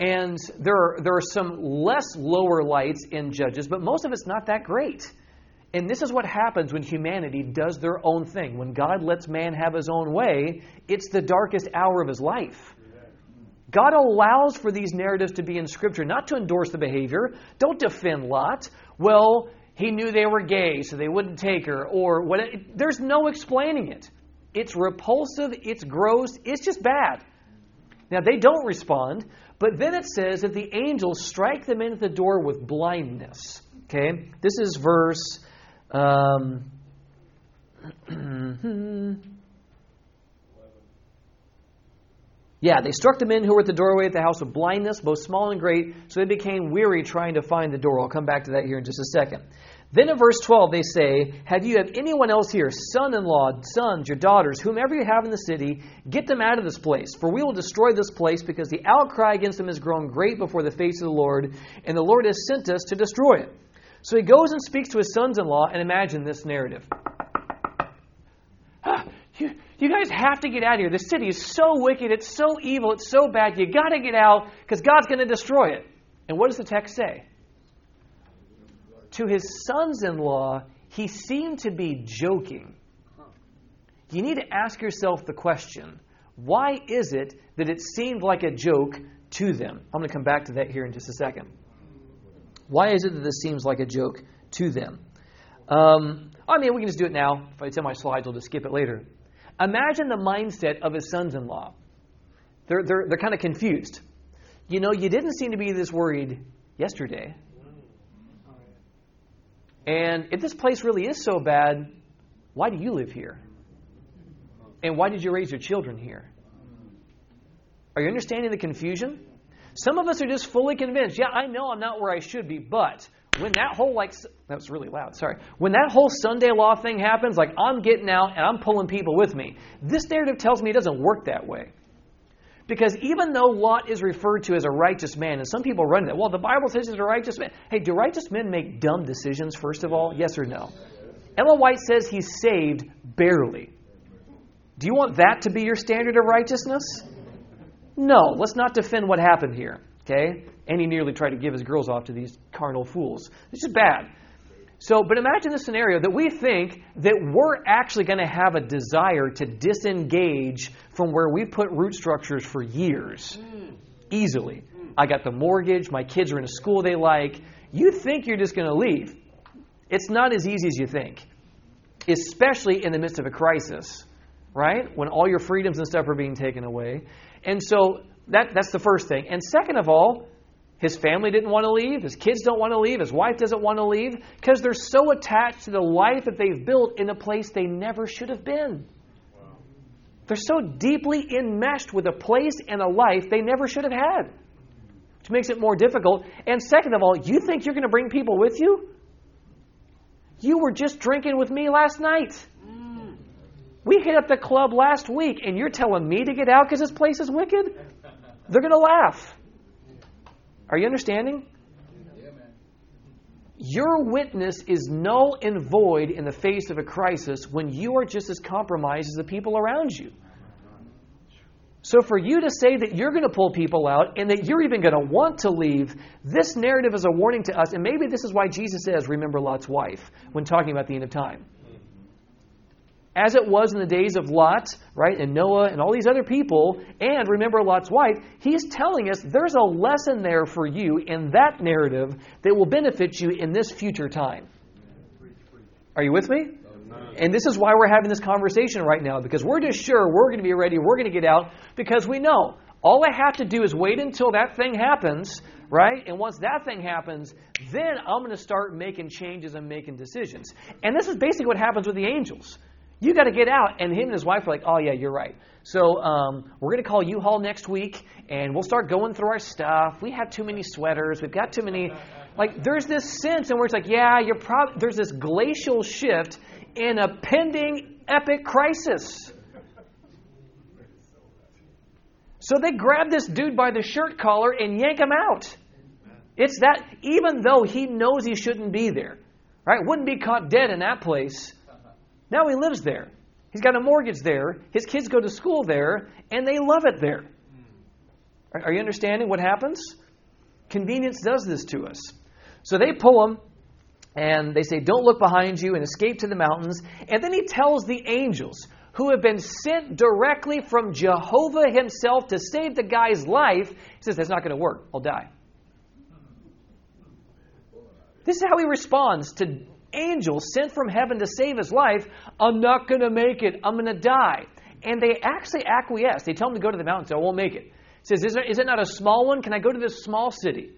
And there are, there are some less lower lights in Judges, but most of it's not that great. And this is what happens when humanity does their own thing. When God lets man have his own way, it's the darkest hour of his life. God allows for these narratives to be in Scripture, not to endorse the behavior. Don't defend Lot. Well, he knew they were gay, so they wouldn't take her, or what. There's no explaining it. It's repulsive, it's gross, it's just bad. Now, they don't respond, but then it says that the angels strike them in at the door with blindness. Okay? This is verse. Um, (clears throat) yeah, they struck the men who were at the doorway at the house with blindness, both small and great, so they became weary trying to find the door. I'll come back to that here in just a second. Then in verse 12, they say, Have you have anyone else here, son in law, sons, your daughters, whomever you have in the city, get them out of this place, for we will destroy this place, because the outcry against them has grown great before the face of the Lord, and the Lord has sent us to destroy it. So he goes and speaks to his sons in law, and imagine this narrative. You, guys have to get out of here. The city is so wicked, it's so evil, it's so bad. You got to get out because God's going to destroy it. And what does the text say? to his sons in law, he seemed to be joking. You need to ask yourself the question why is it that it seemed like a joke to them? I'm going to come back to that here in just a second. Why is it that this seems like a joke to them? Um, I mean, we can just do it now. If it's in my slides, I'll just skip it later. Imagine the mindset of his sons in law. They're, they're, they're kind of confused. You know, you didn't seem to be this worried yesterday. And if this place really is so bad, why do you live here? And why did you raise your children here? Are you understanding the confusion? Some of us are just fully convinced, yeah, I know I'm not where I should be, but when that whole like that was really loud, sorry. When that whole Sunday law thing happens, like I'm getting out and I'm pulling people with me. This narrative tells me it doesn't work that way. Because even though Lot is referred to as a righteous man, and some people run that, well, the Bible says he's a righteous man. Hey, do righteous men make dumb decisions, first of all? Yes or no? Ellen White says he's saved barely. Do you want that to be your standard of righteousness? No, let's not defend what happened here, okay? And he nearly tried to give his girls off to these carnal fools. This is bad. So, but imagine the scenario that we think that we're actually going to have a desire to disengage from where we've put root structures for years hmm. easily. Hmm. I got the mortgage, my kids are in a school they like. You think you're just going to leave. It's not as easy as you think, especially in the midst of a crisis, right? When all your freedoms and stuff are being taken away. And so that, that's the first thing. And second of all, his family didn't want to leave. His kids don't want to leave. His wife doesn't want to leave because they're so attached to the life that they've built in a place they never should have been. They're so deeply enmeshed with a place and a life they never should have had, which makes it more difficult. And second of all, you think you're going to bring people with you? You were just drinking with me last night. We hit up the club last week, and you're telling me to get out because this place is wicked? They're going to laugh. Are you understanding? Your witness is null and void in the face of a crisis when you are just as compromised as the people around you. So, for you to say that you're going to pull people out and that you're even going to want to leave, this narrative is a warning to us. And maybe this is why Jesus says, Remember Lot's wife, when talking about the end of time as it was in the days of Lot, right, and Noah and all these other people, and remember Lot's wife, he's telling us there's a lesson there for you in that narrative that will benefit you in this future time. Are you with me? And this is why we're having this conversation right now, because we're just sure we're going to be ready, we're going to get out, because we know all I have to do is wait until that thing happens, right? And once that thing happens, then I'm going to start making changes and making decisions. And this is basically what happens with the angels. You got to get out. And him and his wife are like, oh, yeah, you're right. So um, we're going to call U-Haul next week, and we'll start going through our stuff. We have too many sweaters. We've got too many. Like, there's this sense, and where it's like, yeah, you're probably there's this glacial shift in a pending epic crisis. So they grab this dude by the shirt collar and yank him out. It's that, even though he knows he shouldn't be there, right? Wouldn't be caught dead in that place. Now he lives there. He's got a mortgage there. His kids go to school there, and they love it there. Are, you understanding what happens? Convenience does this to us. So they pull him and they say, Don't look behind you and escape to the mountains. And then he tells the angels, who have been sent directly from Jehovah himself to save the guy's life, he says, That's not going to work. I'll die. This is how he responds to angels sent from heaven to save his life. I'm not going to make it. I'm going to die. And they actually acquiesce. They tell him to go to the mountain. So I won't make it. He says, is, there, is it not a small one? Can I go to this small city?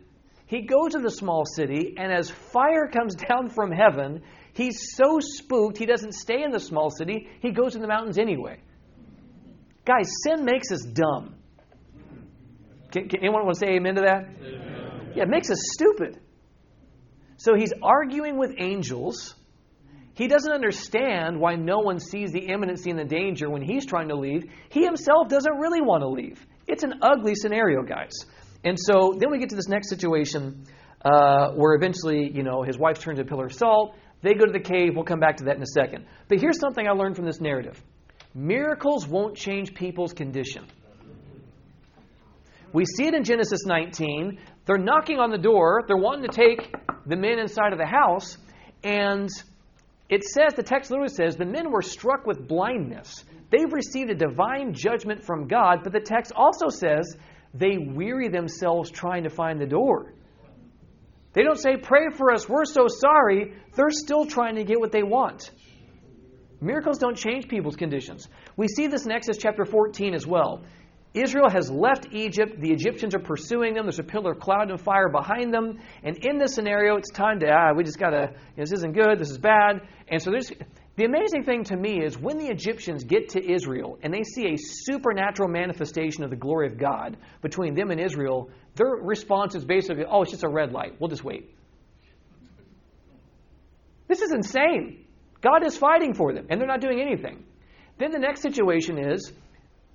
He goes to the small city, and as fire comes (laughs) down from heaven, he's so spooked he doesn't stay in the small city. He goes to the mountains anyway. Guys, sin makes us dumb. Can, can anyone want to say amen to that? Amen. Yeah, it makes us stupid. So he's arguing with angels. He doesn't understand why no one sees the imminency and the danger when he's trying to leave. He himself doesn't really want to leave. It's an ugly scenario, guys. And so then we get to this next situation uh, where eventually, you know, his wife turns a pillar of salt. They go to the cave. We'll come back to that in a second. But here's something I learned from this narrative miracles won't change people's condition. We see it in Genesis 19. They're knocking on the door. They're wanting to take the men inside of the house. And it says, the text literally says, the men were struck with blindness. They've received a divine judgment from God, but the text also says they weary themselves trying to find the door. They don't say, Pray for us, we're so sorry. They're still trying to get what they want. Miracles don't change people's conditions. We see this in Exodus chapter 14 as well. Israel has left Egypt. The Egyptians are pursuing them. There's a pillar of cloud and fire behind them. And in this scenario, it's time to, ah, we just got to, you know, this isn't good, this is bad. And so there's, the amazing thing to me is when the Egyptians get to Israel and they see a supernatural manifestation of the glory of God between them and Israel, their response is basically, oh, it's just a red light. We'll just wait. This is insane. God is fighting for them, and they're not doing anything. Then the next situation is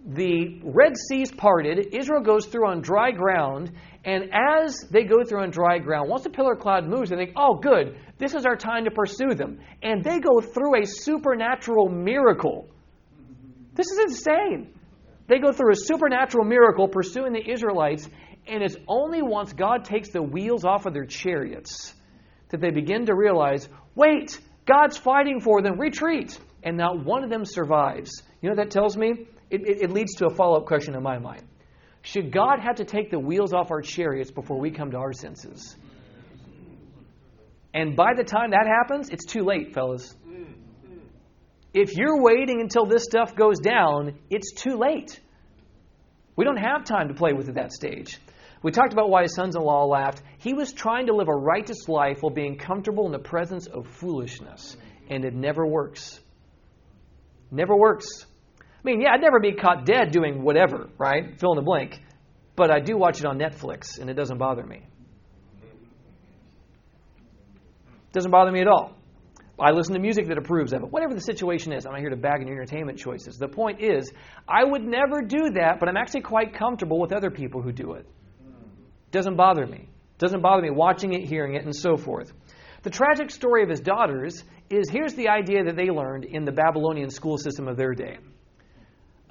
the Red Sea's parted, Israel goes through on dry ground, and as they go through on dry ground, once the pillar cloud moves, they think, oh, good, this is our time to pursue them. And they go through a supernatural miracle. This is insane. They go through a supernatural miracle pursuing the Israelites, and it's only once God takes the wheels off of their chariots that they begin to realize wait, God's fighting for them, retreat. And not one of them survives. You know what that tells me? It, it, it leads to a follow up question in my mind. Should God have to take the wheels off our chariots before we come to our senses? And by the time that happens, it's too late, fellas. If you're waiting until this stuff goes down, it's too late. We don't have time to play with at that stage. We talked about why his sons in law laughed. He was trying to live a righteous life while being comfortable in the presence of foolishness, and it never works. Never works. I mean, yeah, I'd never be caught dead doing whatever, right? Fill in the blank. But I do watch it on Netflix, and it doesn't bother me. It Doesn't bother me at all. I listen to music that approves of it. Whatever the situation is, I'm not here to bag on your entertainment choices. The point is, I would never do that, but I'm actually quite comfortable with other people who do it. it Doesn't bother me. It Doesn't bother me watching it, hearing it, and so forth. The tragic story of his daughters is here's the idea that they learned in the Babylonian school system of their day.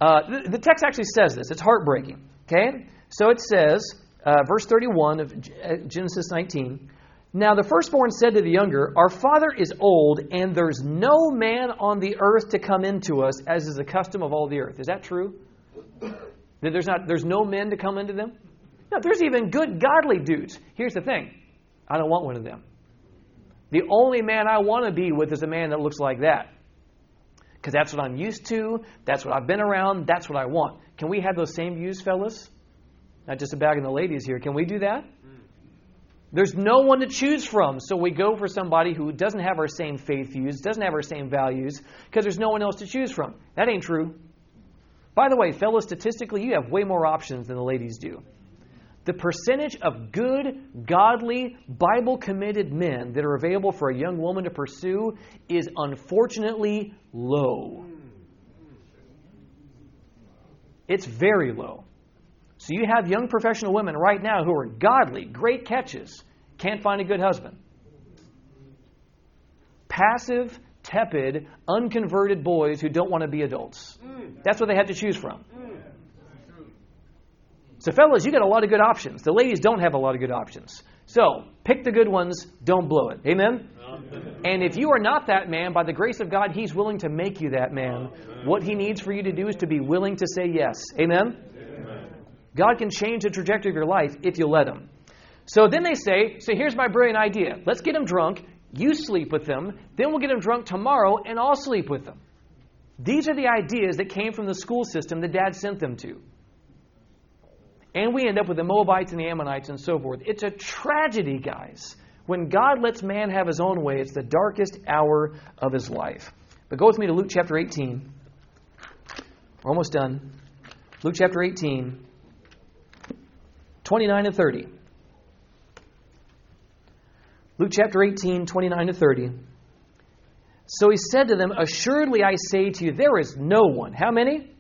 Uh, the, text actually says this. It's heartbreaking. Okay? So it says, uh, verse 31 of uh, Genesis 19 Now the firstborn said to the younger, Our father is old, and there's no man on the earth to come into us, as is the custom of all the earth. Is that true? That there's, not, there's no men to come into them? No, there's even good, godly dudes. Here's the thing I don't want one of them. The only man I want to be with is a man that looks like that because that's what I'm used to, that's what I've been around, that's what I want. Can we have those same views, fellas? Not just a bag of the ladies here. Can we do that? There's no one to choose from, so we go for somebody who doesn't have our same faith views, doesn't have our same values, because there's no one else to choose from. That ain't true. By the way, fellas, statistically, you have way more options than the ladies do the percentage of good, godly, Bible committed men that are available for a young woman to pursue is unfortunately low. It's very low. So you have young professional women right now who are godly, great catches, can't find a good husband. Passive, tepid, unconverted boys who don't want to be adults. That's what they have to choose from. So, fellas, you got a lot of good options. The ladies don't have a lot of good options. So, pick the good ones, don't blow it. Amen? And if you are not that man, by the grace of God, He's willing to make you that man. What He needs for you to do is to be willing to say yes. Amen? God can change the trajectory of your life if you let Him. So then they say, so here's my brilliant idea. Let's get them drunk. You sleep with them. Then we'll get them drunk tomorrow and I'll sleep with them. These are the ideas that came from the school system that dad sent them to. And we end up with the Moabites and the Ammonites and so forth. It's a tragedy, guys. When God lets man have his own way, it's the darkest hour of his life. But go with me to Luke chapter 18. We're almost done. Luke chapter 18, 29 and 30. Luke chapter 18, 29 to 30. So he said to them, Assuredly I say to you, there is no one. How many?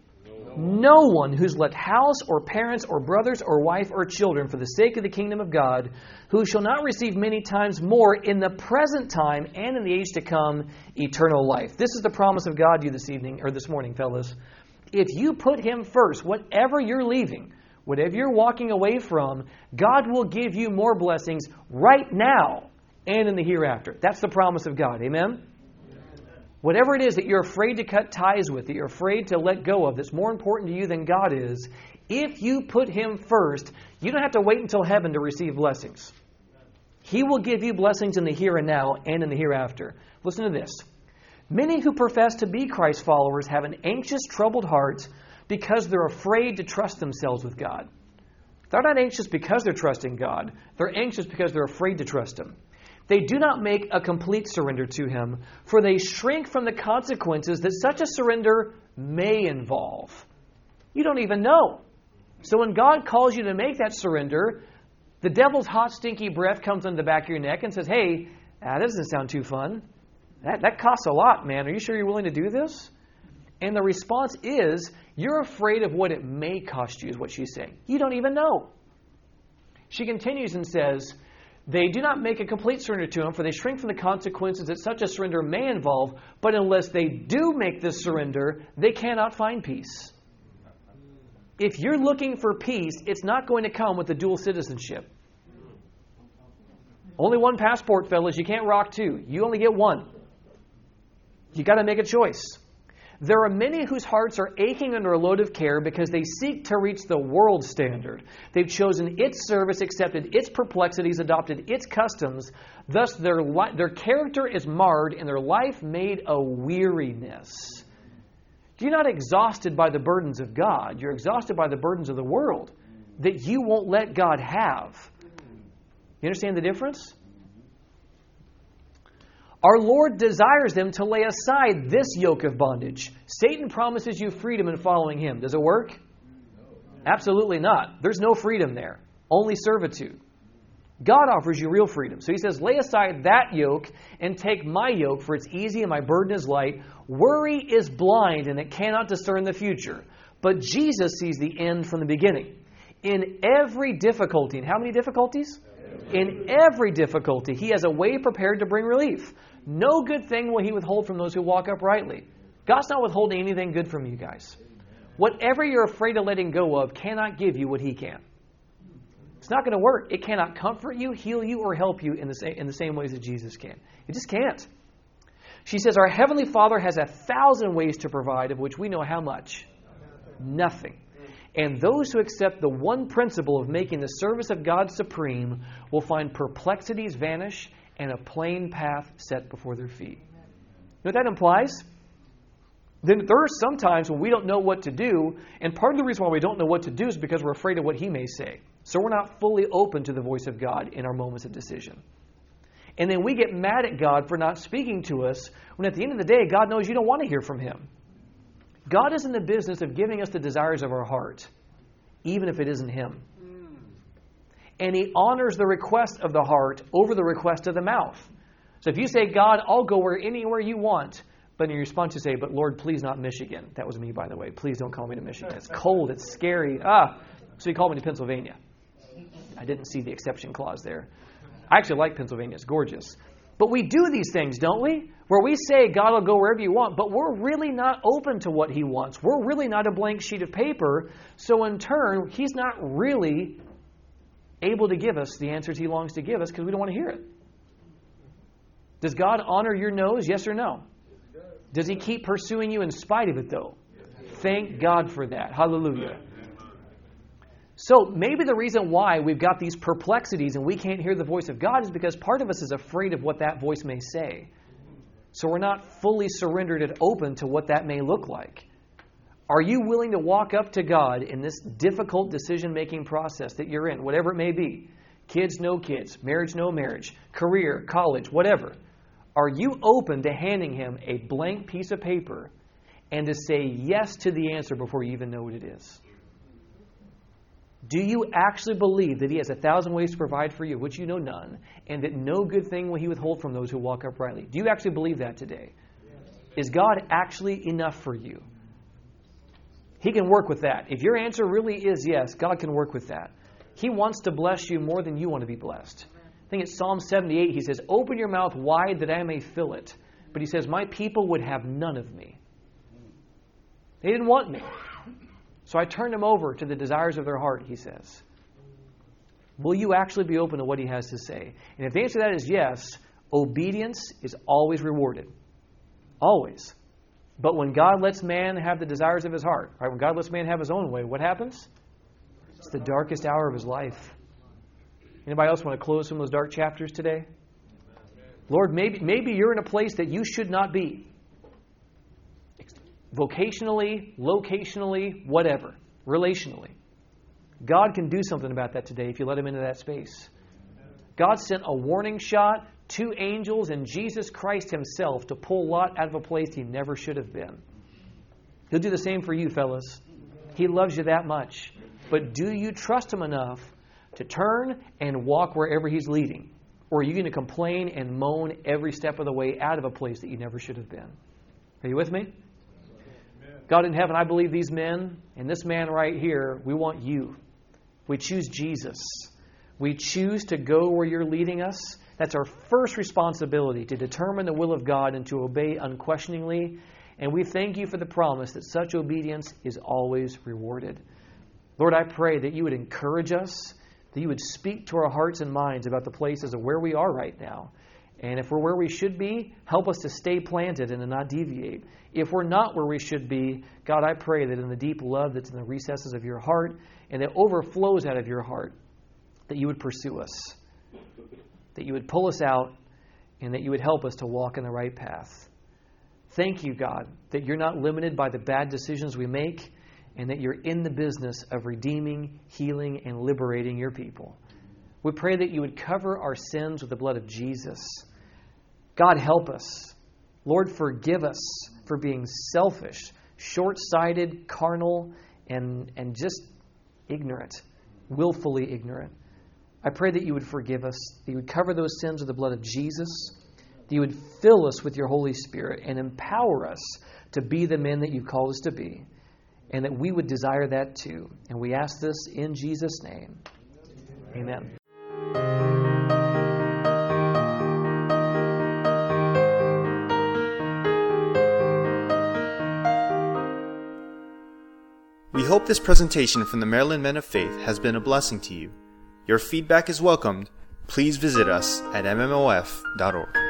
No one who's left house or parents or brothers or wife or children for the sake of the kingdom of God, who shall not receive many times more in the present time and in the age to come eternal life. This is the promise of God to you this evening or this morning, fellas. If you put him first, whatever you're leaving, whatever you're walking away from, God will give you more blessings right now and in the hereafter. That's the promise of God. Amen? Whatever it is that you're afraid to cut ties with, that you're afraid to let go of, that's more important to you than God is, if you put Him first, you don't have to wait until heaven to receive blessings. He will give you blessings in the here and now and in the hereafter. Listen to this. Many who profess to be Christ followers have an anxious, troubled heart because they're afraid to trust themselves with God. They're not anxious because they're trusting God, they're anxious because they're afraid to trust Him. They do not make a complete surrender to Him, for they shrink from the consequences that such a surrender may involve. You don't even know. So when God calls you to make that surrender, the devil's hot, stinky breath comes on the back of your neck and says, Hey, ah, that doesn't sound too fun. That, that costs a lot, man. Are you sure you're willing to do this? And the response is, You're afraid of what it may cost you, is what she's saying. You don't even know. She continues and says, they do not make a complete surrender to Him, for they shrink from the consequences that such a surrender may involve. But unless they do make this surrender, they cannot find peace. If you're looking for peace, it's not going to come with the dual citizenship. Only one passport, fellas. You can't rock two. You only get one. You got to make a choice. There are many whose hearts are aching under a load of care because they seek to reach the world standard. They've chosen its service, accepted its perplexities, adopted its customs. Thus, their, li- their character is marred and their life made a weariness. You're not exhausted by the burdens of God, you're exhausted by the burdens of the world that you won't let God have. You understand the difference? Our Lord desires them to lay aside this yoke of bondage. Satan promises you freedom in following him. Does it work? Absolutely not. There's no freedom there, only servitude. God offers you real freedom. So he says, Lay aside that yoke and take my yoke, for it's easy and my burden is light. Worry is blind and it cannot discern the future. But Jesus sees the end from the beginning. In every difficulty, and how many difficulties? In every difficulty, he has a way prepared to bring relief. No good thing will he withhold from those who walk uprightly. God's not withholding anything good from you guys. Whatever you're afraid of letting go of cannot give you what he can. It's not going to work. It cannot comfort you, heal you, or help you in the, same, in the same ways that Jesus can. It just can't. She says, Our Heavenly Father has a thousand ways to provide, of which we know how much? Nothing. And those who accept the one principle of making the service of God supreme will find perplexities vanish and a plain path set before their feet. You know what that implies? Then there are some times when we don't know what to do, and part of the reason why we don't know what to do is because we're afraid of what He may say. So we're not fully open to the voice of God in our moments of decision. And then we get mad at God for not speaking to us when at the end of the day, God knows you don't want to hear from Him. God is in the business of giving us the desires of our heart, even if it isn't Him. And He honors the request of the heart over the request of the mouth. So if you say, God, I'll go where anywhere you want, but in your response you say, but Lord, please not Michigan. That was me, by the way. Please don't call me to Michigan. It's cold, it's scary. Ah, so you called me to Pennsylvania. I didn't see the exception clause there. I actually like Pennsylvania, it's gorgeous. But we do these things, don't we? Where we say God will go wherever you want, but we're really not open to what He wants. We're really not a blank sheet of paper. So in turn, He's not really able to give us the answers He longs to give us because we don't want to hear it. Does God honor your nose? Yes or no? Does He keep pursuing you in spite of it, though? Thank God for that. Hallelujah. So maybe the reason why we've got these perplexities and we can't hear the voice of God is because part of us is afraid of what that voice may say. So we're not fully surrendered and open to what that may look like. Are you willing to walk up to God in this difficult decision making process that you're in, whatever it may be? Kids, no kids, marriage, no marriage, career, college, whatever. Are you open to handing Him a blank piece of paper and to say yes to the answer before you even know what it is? Do you actually believe that He has a thousand ways to provide for you, which you know none, and that no good thing will He withhold from those who walk uprightly? Do you actually believe that today? Is God actually enough for you? He can work with that. If your answer really is yes, God can work with that. He wants to bless you more than you want to be blessed. I think it's Psalm 78. He says, Open your mouth wide that I may fill it. But he says, My people would have none of me. They didn't want me. So I turned them over to the desires of their heart, he says. Will you actually be open to what he has to say? And if the answer to that is yes, obedience is always rewarded. Always. But when God lets man have the desires of his heart, right, when God lets man have his own way, what happens? It's the darkest hour of his life. Anybody else want to close some of those dark chapters today? Lord, maybe, maybe you're in a place that you should not be vocationally, locationally, whatever, relationally. God can do something about that today if you let Him into that space. God sent a warning shot, two angels, and Jesus Christ Himself to pull Lot out of a place he never should have been. He'll do the same for you, fellas. He loves you that much. But do you trust Him enough to turn and walk wherever He's leading? Or are you going to complain and moan every step of the way out of a place that you never should have been? Are you with me? God in heaven, I believe these men and this man right here, we want you. We choose Jesus. We choose to go where you're leading us. That's our first responsibility to determine the will of God and to obey unquestioningly. And we thank you for the promise that such obedience is always rewarded. Lord, I pray that you would encourage us, that you would speak to our hearts and minds about the places of where we are right now. And if we're where we should be, help us to stay planted and to not deviate. If we're not where we should be, God, I pray that in the deep love that's in the recesses of your heart and that overflows out of your heart, that you would pursue us, that you would pull us out, and that you would help us to walk in the right path. Thank you, God, that you're not limited by the bad decisions we make and that you're in the business of redeeming, healing, and liberating your people. We pray that you would cover our sins with the blood of Jesus. God, help us. Lord, forgive us for being selfish, short sighted, carnal, and, and just ignorant, willfully ignorant. I pray that you would forgive us, that you would cover those sins with the blood of Jesus, that you would fill us with your Holy Spirit and empower us to be the men that you've called us to be, and that we would desire that too. And we ask this in Jesus' name. Amen. We hope this presentation from the Maryland Men of Faith has been a blessing to you. Your feedback is welcomed. Please visit us at mmof.org.